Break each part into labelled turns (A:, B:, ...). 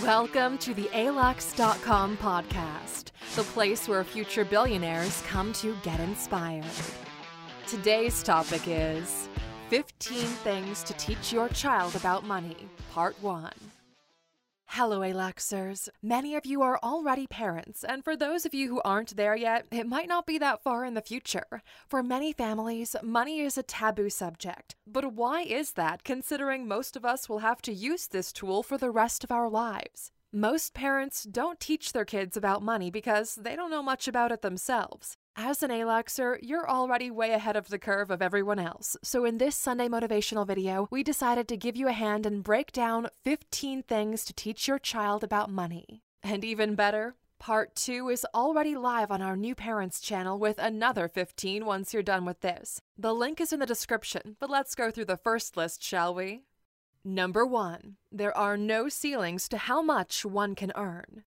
A: Welcome to the ALUX.com podcast, the place where future billionaires come to get inspired. Today's topic is 15 Things to Teach Your Child About Money, Part 1. Hello, Aluxers. Many of you are already parents, and for those of you who aren't there yet, it might not be that far in the future. For many families, money is a taboo subject. But why is that, considering most of us will have to use this tool for the rest of our lives? Most parents don't teach their kids about money because they don't know much about it themselves. As an Aluxer, you're already way ahead of the curve of everyone else. So, in this Sunday motivational video, we decided to give you a hand and break down 15 things to teach your child about money. And even better, part 2 is already live on our new parents channel with another 15 once you're done with this. The link is in the description, but let's go through the first list, shall we? Number 1. There are no ceilings to how much one can earn.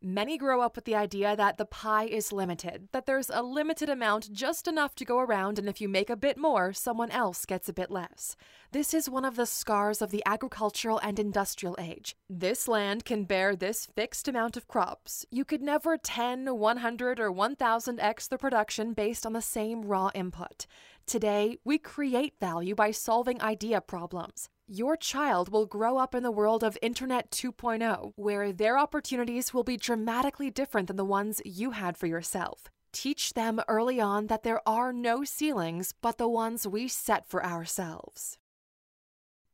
A: Many grow up with the idea that the pie is limited, that there's a limited amount just enough to go around, and if you make a bit more, someone else gets a bit less. This is one of the scars of the agricultural and industrial age. This land can bear this fixed amount of crops. You could never 10, 100, or 1000x the production based on the same raw input. Today, we create value by solving idea problems. Your child will grow up in the world of Internet 2.0, where their opportunities will be dramatically different than the ones you had for yourself. Teach them early on that there are no ceilings but the ones we set for ourselves.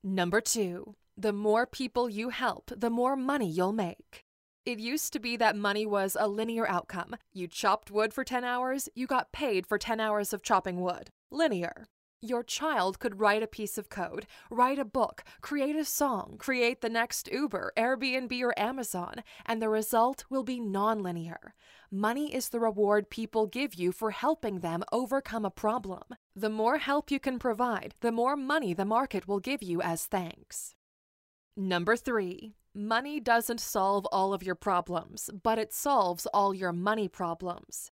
A: Number two, the more people you help, the more money you'll make. It used to be that money was a linear outcome. You chopped wood for 10 hours, you got paid for 10 hours of chopping wood. Linear. Your child could write a piece of code, write a book, create a song, create the next Uber, Airbnb, or Amazon, and the result will be nonlinear. Money is the reward people give you for helping them overcome a problem. The more help you can provide, the more money the market will give you as thanks. Number three, money doesn't solve all of your problems, but it solves all your money problems.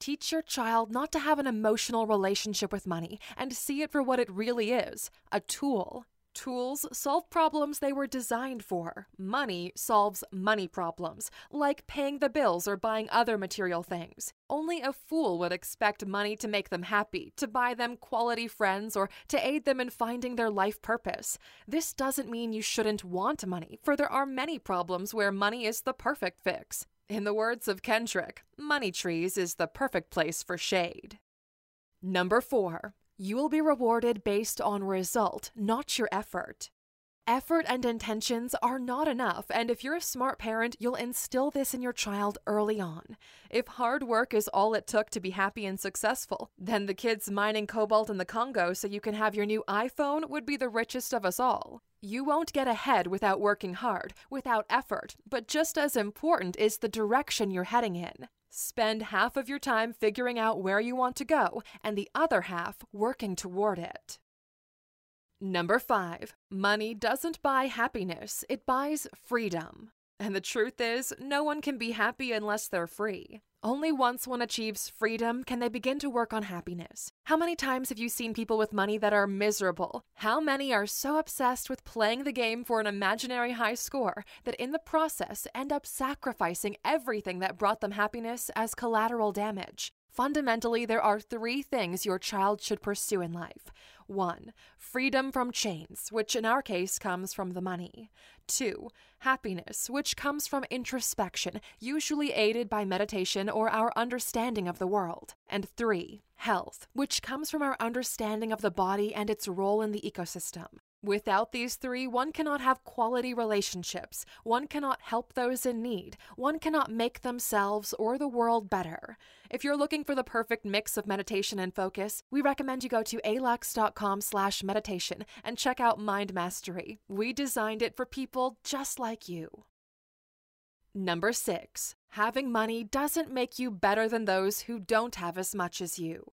A: Teach your child not to have an emotional relationship with money and see it for what it really is a tool. Tools solve problems they were designed for. Money solves money problems, like paying the bills or buying other material things. Only a fool would expect money to make them happy, to buy them quality friends, or to aid them in finding their life purpose. This doesn't mean you shouldn't want money, for there are many problems where money is the perfect fix. In the words of Kendrick, Money Trees is the perfect place for shade. Number four, you will be rewarded based on result, not your effort. Effort and intentions are not enough, and if you're a smart parent, you'll instill this in your child early on. If hard work is all it took to be happy and successful, then the kids mining cobalt in the Congo so you can have your new iPhone would be the richest of us all. You won't get ahead without working hard, without effort, but just as important is the direction you're heading in. Spend half of your time figuring out where you want to go, and the other half working toward it. Number five, money doesn't buy happiness, it buys freedom. And the truth is, no one can be happy unless they're free. Only once one achieves freedom can they begin to work on happiness. How many times have you seen people with money that are miserable? How many are so obsessed with playing the game for an imaginary high score that in the process end up sacrificing everything that brought them happiness as collateral damage? Fundamentally, there are three things your child should pursue in life. 1. Freedom from chains, which in our case comes from the money. 2. Happiness, which comes from introspection, usually aided by meditation or our understanding of the world. And 3. Health, which comes from our understanding of the body and its role in the ecosystem. Without these three, one cannot have quality relationships, one cannot help those in need, one cannot make themselves or the world better. If you're looking for the perfect mix of meditation and focus, we recommend you go to alux.com slash meditation and check out Mind Mastery. We designed it for people just like you. Number six, having money doesn't make you better than those who don't have as much as you.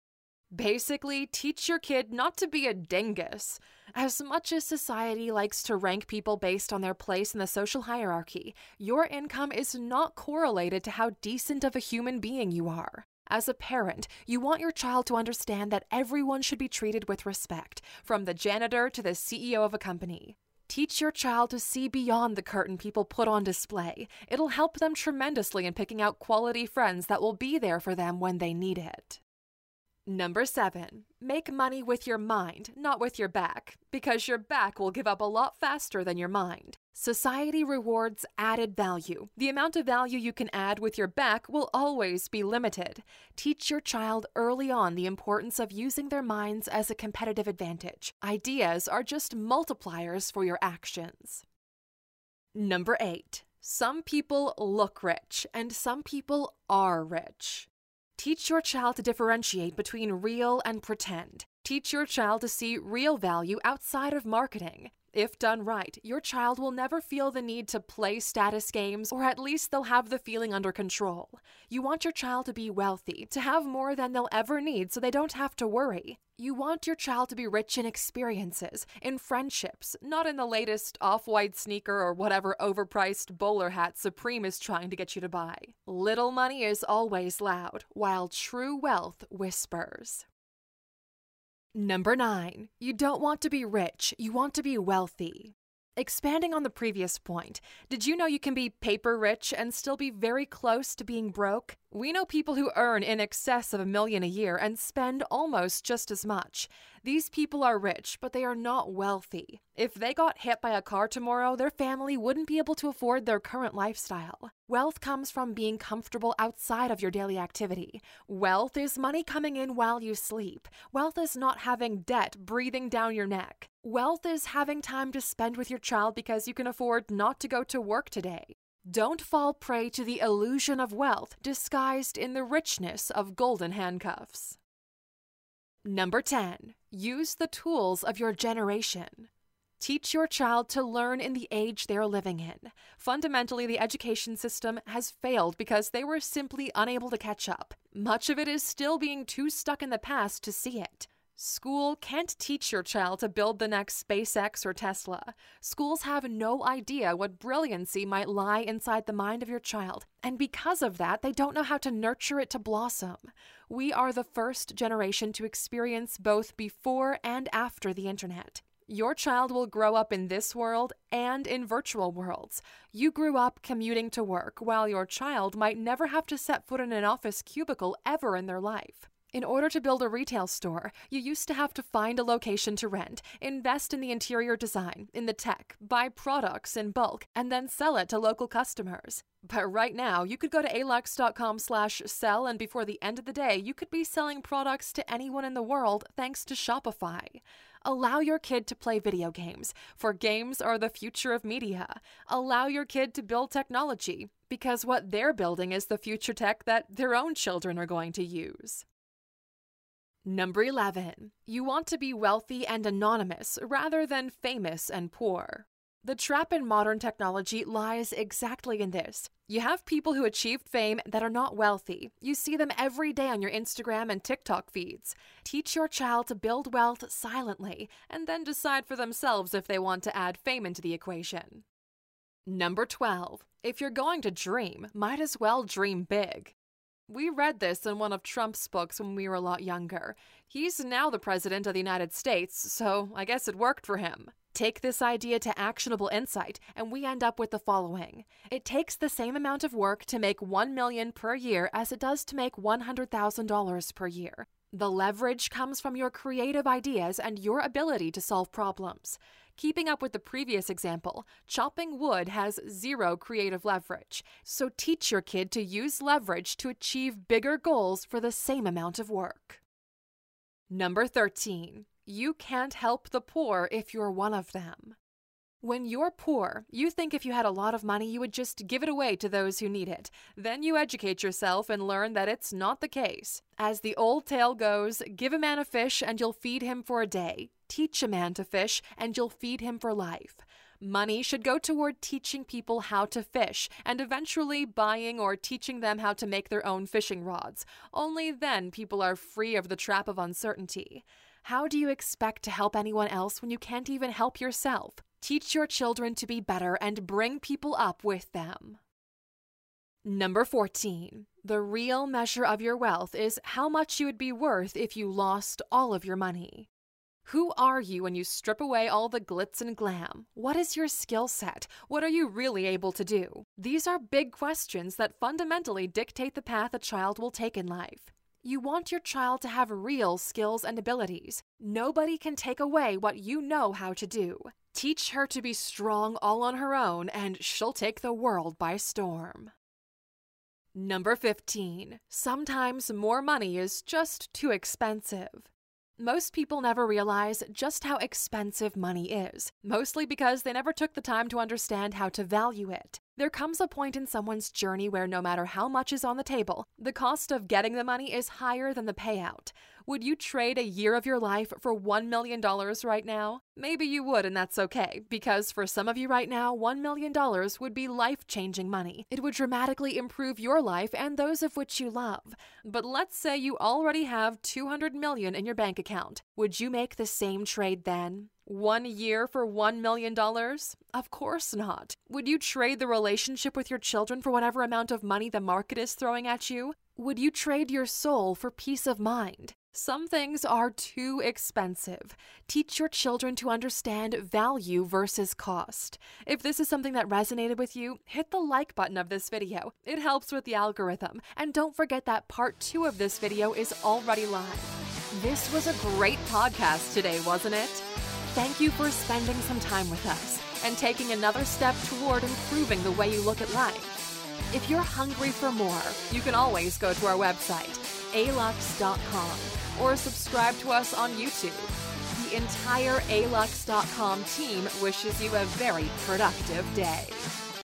A: Basically, teach your kid not to be a dingus. As much as society likes to rank people based on their place in the social hierarchy, your income is not correlated to how decent of a human being you are. As a parent, you want your child to understand that everyone should be treated with respect, from the janitor to the CEO of a company. Teach your child to see beyond the curtain people put on display. It'll help them tremendously in picking out quality friends that will be there for them when they need it. Number seven, make money with your mind, not with your back, because your back will give up a lot faster than your mind. Society rewards added value. The amount of value you can add with your back will always be limited. Teach your child early on the importance of using their minds as a competitive advantage. Ideas are just multipliers for your actions. Number eight, some people look rich and some people are rich. Teach your child to differentiate between real and pretend. Teach your child to see real value outside of marketing. If done right, your child will never feel the need to play status games, or at least they'll have the feeling under control. You want your child to be wealthy, to have more than they'll ever need so they don't have to worry. You want your child to be rich in experiences, in friendships, not in the latest off white sneaker or whatever overpriced bowler hat Supreme is trying to get you to buy. Little money is always loud, while true wealth whispers. Number nine, you don't want to be rich, you want to be wealthy. Expanding on the previous point, did you know you can be paper rich and still be very close to being broke? We know people who earn in excess of a million a year and spend almost just as much. These people are rich, but they are not wealthy. If they got hit by a car tomorrow, their family wouldn't be able to afford their current lifestyle. Wealth comes from being comfortable outside of your daily activity. Wealth is money coming in while you sleep. Wealth is not having debt breathing down your neck. Wealth is having time to spend with your child because you can afford not to go to work today. Don't fall prey to the illusion of wealth disguised in the richness of golden handcuffs. Number 10. Use the tools of your generation. Teach your child to learn in the age they're living in. Fundamentally, the education system has failed because they were simply unable to catch up. Much of it is still being too stuck in the past to see it. School can't teach your child to build the next SpaceX or Tesla. Schools have no idea what brilliancy might lie inside the mind of your child, and because of that, they don't know how to nurture it to blossom. We are the first generation to experience both before and after the internet. Your child will grow up in this world and in virtual worlds. You grew up commuting to work, while your child might never have to set foot in an office cubicle ever in their life. In order to build a retail store, you used to have to find a location to rent, invest in the interior design, in the tech, buy products in bulk, and then sell it to local customers. But right now, you could go to alux.com slash sell and before the end of the day, you could be selling products to anyone in the world thanks to Shopify. Allow your kid to play video games, for games are the future of media. Allow your kid to build technology, because what they're building is the future tech that their own children are going to use. Number 11. You want to be wealthy and anonymous rather than famous and poor. The trap in modern technology lies exactly in this. You have people who achieved fame that are not wealthy. You see them every day on your Instagram and TikTok feeds. Teach your child to build wealth silently and then decide for themselves if they want to add fame into the equation. Number 12. If you're going to dream, might as well dream big. We read this in one of Trump's books when we were a lot younger. He's now the President of the United States, so I guess it worked for him. Take this idea to actionable insight, and we end up with the following. It takes the same amount of work to make 1 million per year as it does to make $100,000 per year. The leverage comes from your creative ideas and your ability to solve problems. Keeping up with the previous example, chopping wood has zero creative leverage. So teach your kid to use leverage to achieve bigger goals for the same amount of work. Number 13. You can't help the poor if you're one of them. When you're poor, you think if you had a lot of money, you would just give it away to those who need it. Then you educate yourself and learn that it's not the case. As the old tale goes, give a man a fish and you'll feed him for a day. Teach a man to fish and you'll feed him for life. Money should go toward teaching people how to fish and eventually buying or teaching them how to make their own fishing rods. Only then people are free of the trap of uncertainty. How do you expect to help anyone else when you can't even help yourself? Teach your children to be better and bring people up with them. Number 14. The real measure of your wealth is how much you would be worth if you lost all of your money. Who are you when you strip away all the glitz and glam? What is your skill set? What are you really able to do? These are big questions that fundamentally dictate the path a child will take in life. You want your child to have real skills and abilities. Nobody can take away what you know how to do. Teach her to be strong all on her own, and she'll take the world by storm. Number 15. Sometimes more money is just too expensive. Most people never realize just how expensive money is, mostly because they never took the time to understand how to value it. There comes a point in someone's journey where no matter how much is on the table, the cost of getting the money is higher than the payout. Would you trade a year of your life for $1 million right now? Maybe you would, and that's okay, because for some of you right now, $1 million would be life changing money. It would dramatically improve your life and those of which you love. But let's say you already have 200 million in your bank account. Would you make the same trade then? One year for $1 million? Of course not. Would you trade the relationship with your children for whatever amount of money the market is throwing at you? Would you trade your soul for peace of mind? Some things are too expensive. Teach your children to understand value versus cost. If this is something that resonated with you, hit the like button of this video. It helps with the algorithm. And don't forget that part two of this video is already live. This was a great podcast today, wasn't it? Thank you for spending some time with us and taking another step toward improving the way you look at life. If you're hungry for more, you can always go to our website, alux.com or subscribe to us on YouTube. The entire alux.com team wishes you a very productive day.